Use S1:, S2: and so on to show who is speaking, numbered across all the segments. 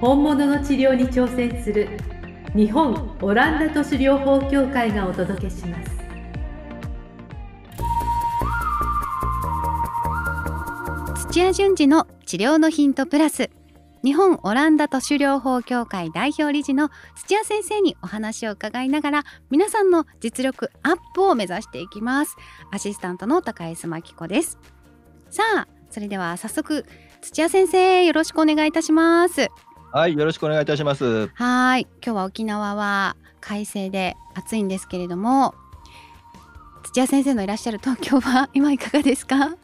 S1: 本物の治療に挑戦する日本オランダ都市療法協会がお届けします。
S2: 土屋順次の治療のヒントプラス日本オランダ都市療法協会代表理事の土屋先生にお話を伺いながら皆さんの実力アップを目指していきます。アシスタントの高安真紀子です。さあそれでは早速土屋先生よろしくお願いいたします。
S3: はいよろしくお願いいたします
S2: はい今日は沖縄は快晴で暑いんですけれども土屋先生のいらっしゃる東京は 今いかがですか？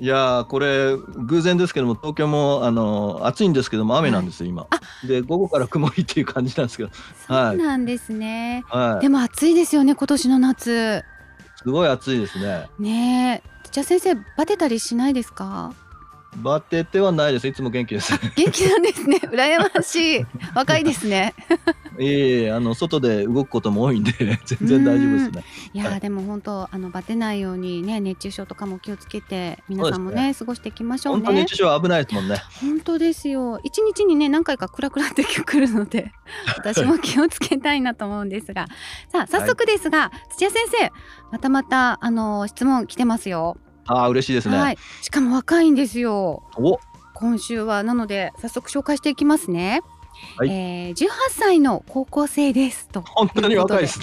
S3: いやこれ偶然ですけども東京もあの暑いんですけども雨なんですよ、今。で午後から曇りっていう感じなんですけど。
S2: そうなんですね。はい、でも暑いですよね今年の夏。
S3: すごい暑いですね。
S2: ねえ、じゃあ先生バテたりしないですか？
S3: バテてはないです。いつも元気です。
S2: 元気なんですね。羨ましい。若いですね。
S3: いえいえ、あの外で動くことも多いんで 全然大丈夫ですね。
S2: いや、はい、でも本当あのバテないようにね熱中症とかも気をつけて皆さんもね、ね、過ごしていきましょうね。
S3: 本当熱中症危ないですもんね。
S2: 本当ですよ。一日にね何回かクラクラってくるので 私も気をつけたいなと思うんですが、さあ早速ですが、はい、土屋先生またまたあの質問来てますよ。
S3: あ嬉しいですね、はい、
S2: しかも若いんですよ。今週はなので早速紹介していきますね。はい、えー、18歳の高校生です。と
S3: 本当に若いです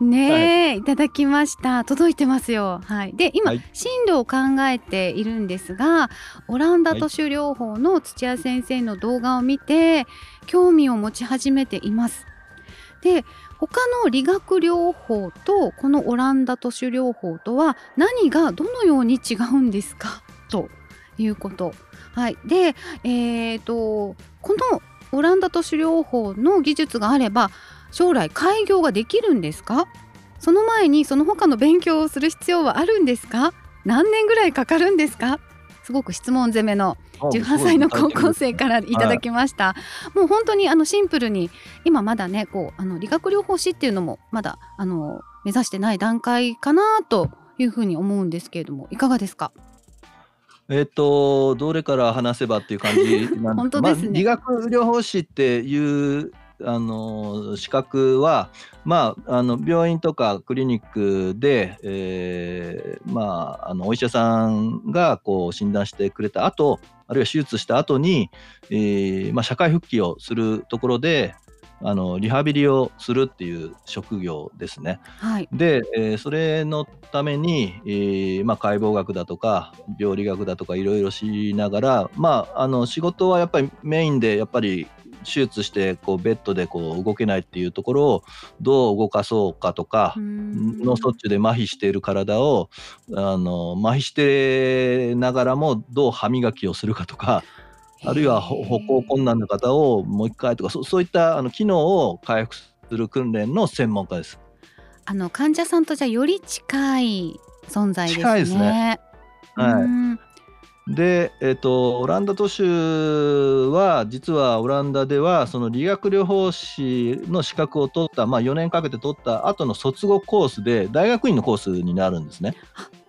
S3: ね。
S2: ね、はい、いただきました。届いてますよ。はい、で今、はい、進路を考えているんですがオランダ都市療法の土屋先生の動画を見て興味を持ち始めています。で他の理学療法とこのオランダ都市療法とは何がどのように違うんですか？ということ。はい、で、えーと、このオランダ都市療法の技術があれば将来開業ができるんですか？その前にその他の勉強をする必要はあるんですか？何年ぐらいかかるんですか？すごく質問攻めの18歳の高校生からいただきました。もう本当にあのシンプルに今まだねこうあの理学療法士っていうのもまだあの目指してない段階かなというふうに思うんですけれどもいかがですか？
S3: えっ、とどれから話せばっていう感じ
S2: 本当ですね、まあ、
S3: 理学療法士っていうあの資格は、まあ、あの病院とかクリニックで、えーまあ、あのお医者さんがこう診断してくれた後あるいは手術した後に、えーまあ、社会復帰をするところであのリハビリをするっていう職業ですね。
S2: はい、
S3: で、えー、それのために、えーまあ、解剖学だとか病理学だとかいろいろしながら、まあ、あの仕事はやっぱりメインでやっぱり手術してこうベッドでこう動けないっていうところをどう動かそうかとか脳卒中で麻痺している体をあの麻痺してながらもどう歯磨きをするかとかあるいは歩行困難な方をもう一回とかそそういったあの機能を回復する訓練の専門家です。
S2: あの患者さんとじゃより近い存在ですね。
S3: 近いですね。はい。で、えーと、オランダ都市は実はオランダではその理学療法士の資格を取った、まあ、4年かけて取った後の卒業コースで大学院のコースになるんですね。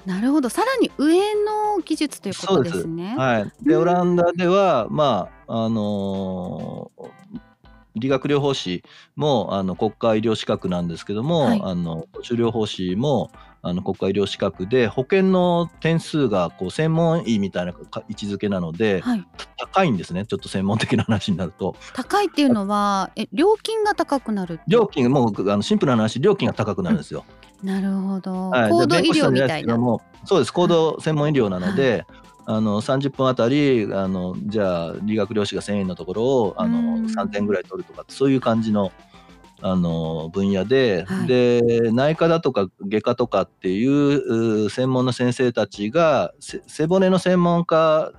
S2: なるほど。さらに上の技術ということですね。
S3: はい、でオランダでは、まああのー、理学療法士もあの国家医療資格なんですけども、はい、あの都市療法士もあの国家医療資格で保険の点数がこう専門医みたいな位置づけなので、はい、高いんですね。ちょっと専門的な話になると。
S2: 高いっていうのはえ料金が高くなる
S3: 料金もうあのシンプルな話料金が高くなるんですよ、
S2: うん、なるほど、はい、高度医療みたいな。
S3: そうです。高度専門医療なので、あの30分あたりあのじゃあ理学療士が1000円のところをあの3000円ぐらい取るとかそういう感じのあの分野ではい、で内科だとか外科とかっていう専門の先生たちが背骨の専門家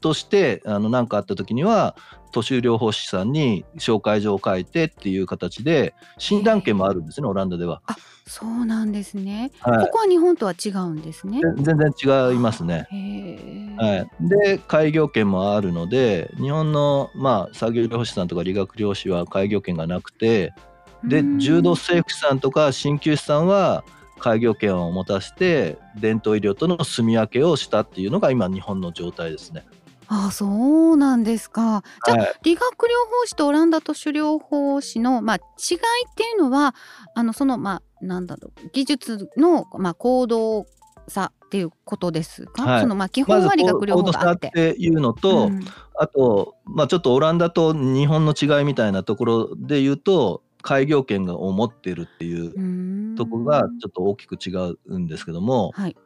S3: として何かあった時には都市療法士さんに紹介状を書いてっていう形で診断権もあるんですねオランダでは。
S2: あそうなんですね、はい、ここは日本とは違うんですね。
S3: 全然違いますね。はい、で開業権もあるので日本の、まあ、作業療法士さんとか理学療法士は開業権がなくてで柔道整復師さんとか鍼灸師さんは開業権を持たせて伝統医療との住み分けをしたっていうのが今日本の状態ですね。
S2: あそうなんですか。じゃあ、はい、理学療法士とオランダ都市療法士の、まあ、違いっていうのはあのそのまあなんだろう技術の、まあ、行動差っていうことですか、はい、そのまあ基本は理学療法があって。
S3: っていうのと、うん、あと、まあ、ちょっとオランダと日本の違いみたいなところで言うと開業権を持ってるっていうとこがちょっと大きく違うんですけども、はい、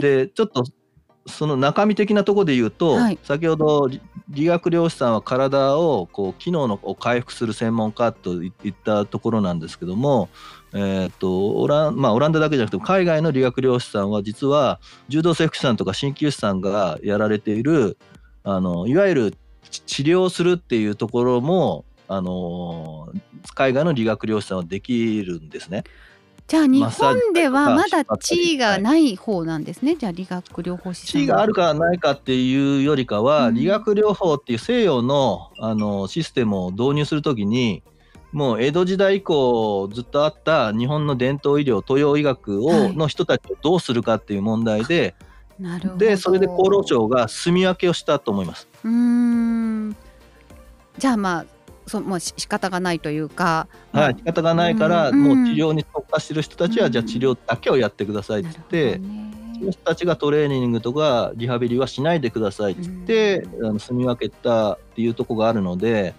S3: でちょっとその中身的なところで言うと、はい、先ほど理学療師さんは体をこう機能のを回復する専門家といったところなんですけども、えーとオランまあ、オランダだけじゃなくて海外の理学療師さんは実は柔道整復師さんとか鍼灸師さんがやられているあのいわゆる治療するっていうところもあの海外の理学療師さんはできるんですね。
S2: じゃあ日本ではまだ地位がない方なんですね、じゃあ理学療法士
S3: 地位があるかないかっていうよりかは、うん、理学療法っていう西洋のあのシステムを導入するときにもう江戸時代以降ずっとあった日本の伝統医療東洋医学を、はい、の人たちをどうするかっていう問題でなるほど。でそれで厚労省が住み分けをしたと思います。
S2: うん。じゃあまあそもう仕方がないというか、
S3: はい、仕方がないから、もう治療に特化してる人たちは、じゃあ治療だけをやってくださいって言って、その人たちがトレーニングとかリハビリはしないでくださいって言って、あの住み分けたっていうとこがあるので。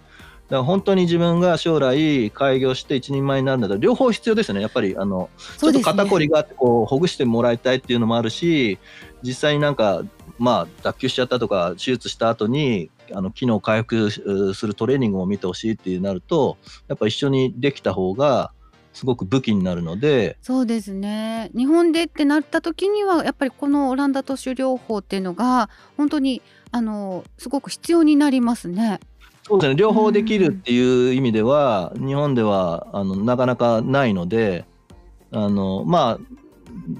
S3: だから本当に自分が将来開業して一人前になるんだったら両方必要ですよね。やっぱりあの、ちょっと肩こりがあってこうほぐしてもらいたいっていうのもあるし実際になんかまあ脱臼しちゃったとか手術した後にあの機能回復するトレーニングも見てほしいってなるとやっぱ一緒にできた方がすごく武器になるので
S2: そうですね。日本でってなった時にはやっぱりこのオランダ都市療法っていうのが本当にあのすごく必要になりますね。
S3: そうですね。両方できるっていう意味では、うん、日本ではあのなかなかないのであのまあ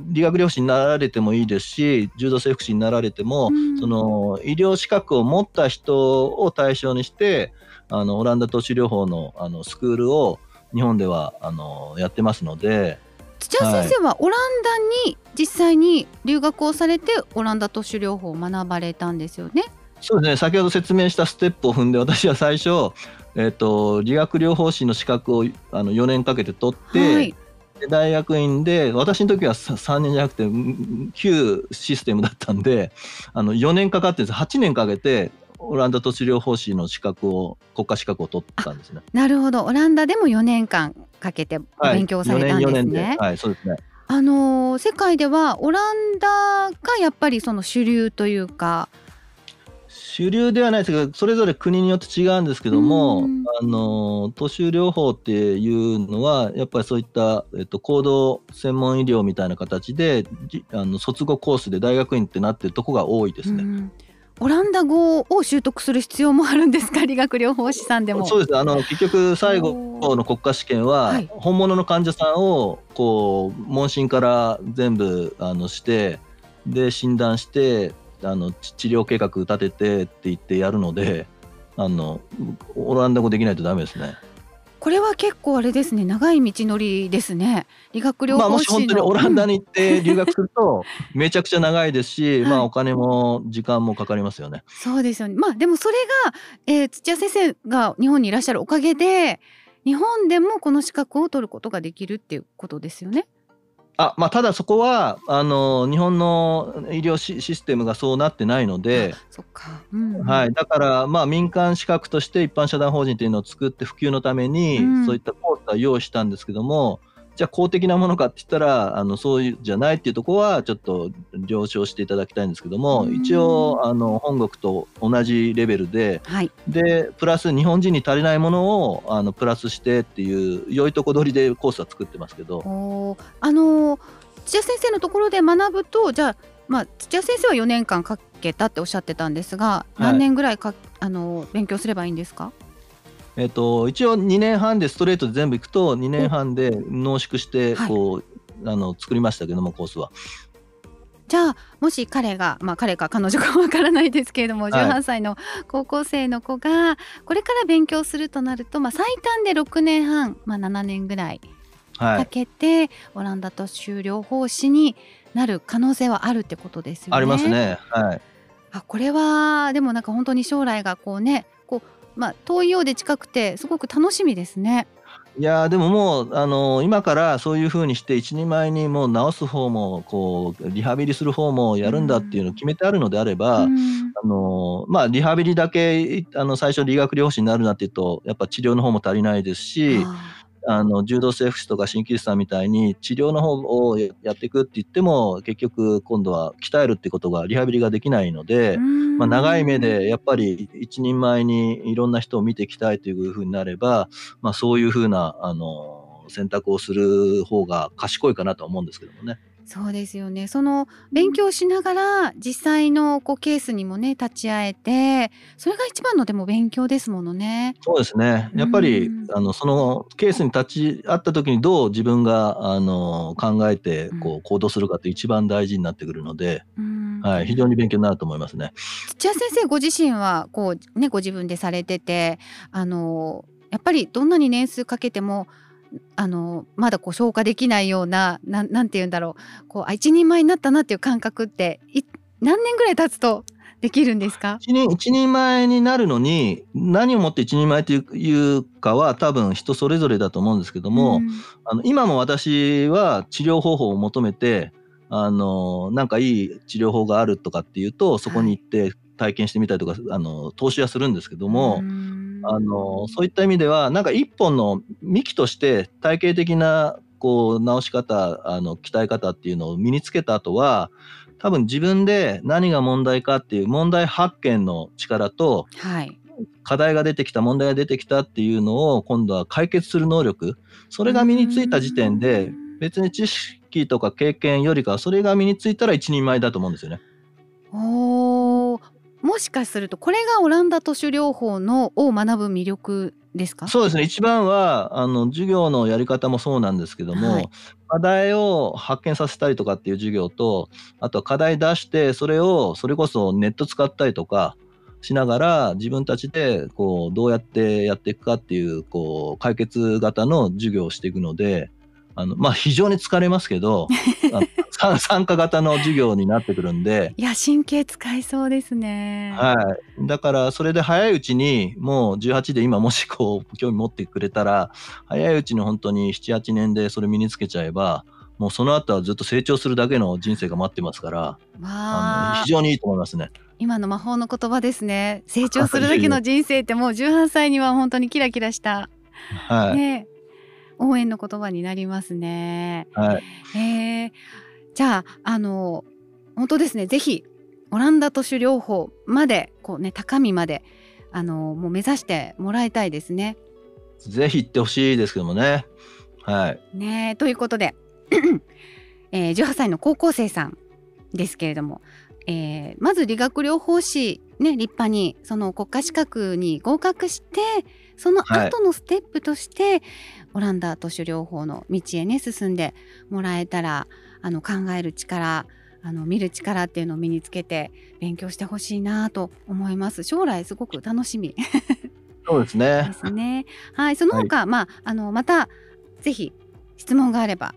S3: 理学療法士になられてもいいですし柔道整復師になられても、うん、その医療資格を持った人を対象にしてあのオランダ都市療法のあのスクールを日本ではあのやってますので。
S2: 土屋先生はオランダに実際に留学をされてオランダ都市療法を学ばれたんですよね？
S3: そうですね先ほど説明したステップを踏んで私は最初、えーと、理学療法士の資格をあの4年かけて取って、はい、大学院で私の時は3年じゃなくて旧システムだったんであの4年かかって8年かけてオランダ都市療法士の資格を国家資格を取ったんですね。
S2: なるほど。オランダでも4年間かけて勉強されたんですね。はい、
S3: はい、そうですね。
S2: あの世界ではオランダがやっぱりその主流というか
S3: 主流ではないですけどそれぞれ国によって違うんですけども、あの都市療法っていうのはやっぱりそういった、えっと、行動専門医療みたいな形であの卒業コースで大学院ってなってるとこが多いですね。
S2: オランダ語を習得する必要もあるんですか？理学療法士さんでも。
S3: そうです。あの結局最後の国家試験は本物の患者さんをこう問診から全部あのしてで診断してあの治療計画立ててって言ってやるのであのオランダ語できないとダメですね。
S2: これは結構あれですね長い道のりですね理学療法士
S3: まあ、もし本当にオランダに行って留学すると めちゃくちゃ長いですし、はい、まあお金も時間もかかりますよね。
S2: そうですよねまあでもそれが、えー、土屋先生が日本にいらっしゃるおかげで日本でもこの資格を取ることができるっていうことですよね。
S3: あまあ、ただそこはあの日本の医療システムがそうなってないので
S2: そっか、うん。うん、
S3: はい、だから、まあ、民間資格として一般社団法人というのを作って普及のために、うん、そういったコースは用意したんですけどもじゃあ公的なものかって言ったらあのそういうじゃないっていうところはちょっと了承していただきたいんですけども、一応あの本国と同じレベルで、はい、でプラス日本人に足りないものをあのプラスしてっていう良いとこ取りでコースは作ってますけど。
S2: あの土屋先生のところで学ぶとじゃあまあ土屋先生は4年間かけたっておっしゃってたんですが、
S3: はい
S2: 何年ぐらいかあの勉強すればいいんですか？
S3: えっと、一応2年半でストレートで全部いくと2年半で濃縮して
S2: はい
S3: こう、あの作りましたけどもコースは。
S2: じゃあもし彼がまあ彼か彼女かわからないですけれども、
S3: はい
S2: 18歳の高校生の子がこれから勉強するとなると、まあ、最短で6年半、まあ、7年ぐらいか
S3: はい、
S2: けて、オランダと修療法士になる可能性はあるってことですよね。
S3: あります。ね。はい、
S2: あこれはでもなんか本当に将来がこうねまあ、遠いようで近くてすごく楽しみですね。
S3: いやーでももうあの今からそういうふうにして一人前にもう治す方もこうリハビリする方もやるんだっていうのを決めてあるのであれば、
S2: うん
S3: あのまあ、リハビリだけあの最初理学療法士になるなっていうとやっぱ治療の方も足りないですし
S2: あ
S3: あの柔道整復師とか鍼灸師さんみたいに治療の方をやっていくって言っても結局今度は鍛えるってことがリハビリができないのでまあ、長い目でやっぱり一人前にいろんな人を見ていきたいというふうになれば、まあ、そういうふうなあの選択をする方が賢いかなとは思うんですけどもね。
S2: そうですよねその勉強しながら実際のこうケースにもね立ち会えてそれが一番のでも勉強ですものね。
S3: そうですね。やっぱり、
S2: うん
S3: あの、そのケースに立ち会った時にどう自分が、あの、考えて
S2: うん、
S3: こう、行動するかって一番大事になってくるので、
S2: うん
S3: はい、非常に勉強になると思いますね。
S2: 土屋先生ご自身はこうねご自分でされててあのやっぱりどんなに年数かけてもあのまだこう消化できないようななんなんて言うんだろう。こうあ一人前になったなっていう感覚ってい何年ぐらい経つとできるんですか？
S3: 一人、一人前になるのに、何をもって一人前といういうかは多分人それぞれだと思うんですけども、
S2: ん。
S3: あの今も私は治療方法を求めてあのなんかいい治療法があるとかっていうとそこに行って体験してみたりとか、あの投資はするんですけども、
S2: うん
S3: あのそういった意味ではなんか一本の幹として体系的なこう治し方あの鍛え方っていうのを身につけた後は多分自分で何が問題かっていう問題発見の力と
S2: はい
S3: 課題が出てきた問題が出てきたっていうのを今度は解決する能力それが身についた時点で別に知識とか経験よりかはそれが身についたら一人前だと思うんですよね。
S2: おーもしかするとこれがオランダ都市療法のを学ぶ魅力ですか？
S3: そうですね。一番はあの授業のやり方もそうなんですけども、
S2: はい。
S3: 課題を発見させたりとかっていう授業とあとは課題出してそれをそれこそネット使ったりとかしながら自分たちでこうどうやってやっていくかっていうこう解決型の授業をしていくのであのまあ非常に疲れますけど 参参加型の授業になってくるんで。
S2: いや神経使いそうですね。
S3: はい。だから、それで早いうちに、もう18で今もしこう、興味持ってくれたら、早いうちに本当に7、8年でそれ身につけちゃえば、もうその後はずっと成長するだけの人生が待ってますから、あの非常にいいと思いますね。
S2: 今の魔法の言葉ですね成長するだけの 人生ってもう18歳には本当にキラキラした、
S3: はい。
S2: ね応援の言葉になりますね。
S3: はい。
S2: えーじゃああの本当ですねぜひオランダ都市療法までこうね高みまであのもう目指してもらいたいですね。
S3: ぜひ行ってほしいですけどもね。はい。
S2: ねということで、えー、18歳の高校生さんですけれども、えーまず理学療法士ね立派にその国家資格に合格してその
S3: はい
S2: 後のステップとして、オランダ都市療法の道へね進んでもらえたらあの考える力あの見る力っていうのを身につけて勉強してほしいなと思います将来すごく楽しみ
S3: そうです
S2: で
S3: ね。
S2: すね。はい、その他、まああのまたぜひ質問があれば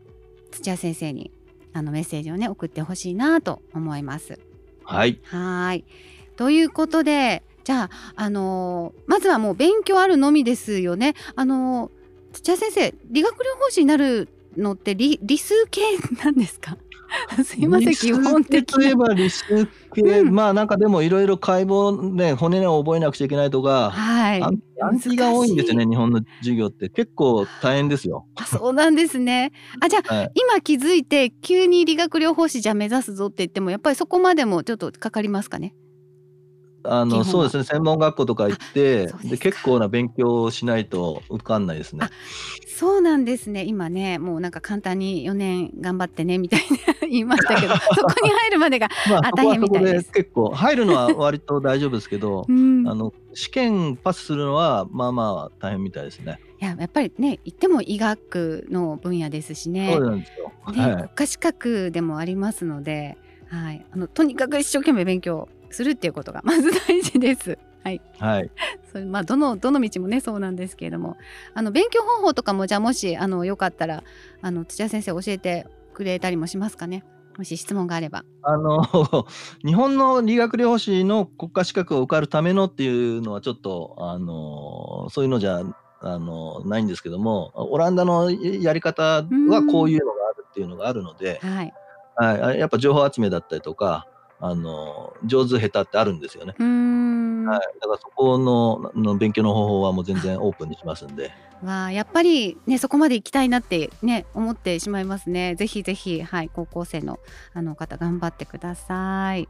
S2: 土屋先生にあのメッセージをね送ってほしいなと思います。
S3: はい。
S2: はい。ということで、じゃああのーまずはもう勉強あるのみですよね。あのー土屋先生、理学療法士になるのって理理数系なんですか？すいません、基本的
S3: といえば理数系、
S2: うん
S3: まあなんかでもいろいろ解剖ね、骨を覚えなくちゃいけないとか、
S2: はい。
S3: 暗暗記が多いんですよね、日本の授業って。結構大変ですよ。
S2: あそうなんですね。あじゃあ
S3: はい。
S2: 今気づいて急に理学療法士じゃあ目指すぞって言ってもやっぱりそこまでもちょっとかかりますかね？
S3: あのそうですね。専門学校とか行って
S2: で
S3: 結構な勉強をしないと受かんないですね。
S2: あ。そうなんですね。今ねもうなんか簡単に4年頑張ってねみたいな 言いましたけど そこに入るまでが
S3: まあ
S2: 大変みたいで
S3: です結構入るのは 割と大丈夫ですけど
S2: うん。
S3: あの試験パスするのはまあまあ大変みたいですね。
S2: いややっぱりね言っても医学の分野ですしね。
S3: そうなんですよ。
S2: ね
S3: はい。
S2: 国家資格でもありますので、はい、あのとにかく一生懸命勉強するっていうことが まず大事です。はい、
S3: はい。
S2: それまあどのどの道もねそうなんですけれども、あの勉強方法とかもじゃあもしあのよかったらあの土屋先生教えてくれたりもしますかね。もし質問があれば。
S3: あの 日本の理学療法士の国家資格を受かるためのっていうのはちょっとあのそういうのじゃあのないんですけどもオランダのやり方はこういうのがあるっていうのがあるので、
S2: はい。
S3: はい、やっぱ情報集めだったりとかあの上手下手ってあるんですよね。はい、だからそこのの勉強の方法はもう全然オープンにしますんで。
S2: わあやっぱりねそこまで行きたいなってね思ってしまいますね。ぜひぜひはい高校生のあの方頑張ってください。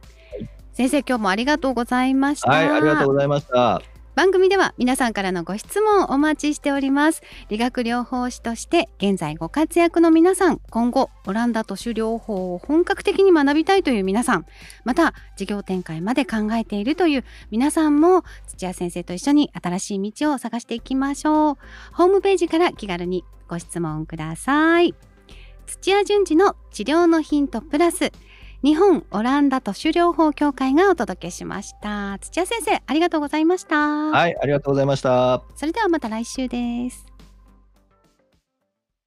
S2: 先生今日もありがとうございました。
S3: はい、ありがとうございました。
S2: 番組では皆さんからのご質問をお待ちしております。理学療法士として現在ご活躍の皆さん今後オランダ都市療法を本格的に学びたいという皆さんまた事業展開まで考えているという皆さんも土屋先生と一緒に新しい道を探していきましょう。ホームページから気軽にご質問ください。土屋順次の治療のヒントプラス日本オランダ都市療法協会がお届けしました。土屋先生ありがとうございました、
S3: はい、ありがとうございました。
S2: それではまた来週です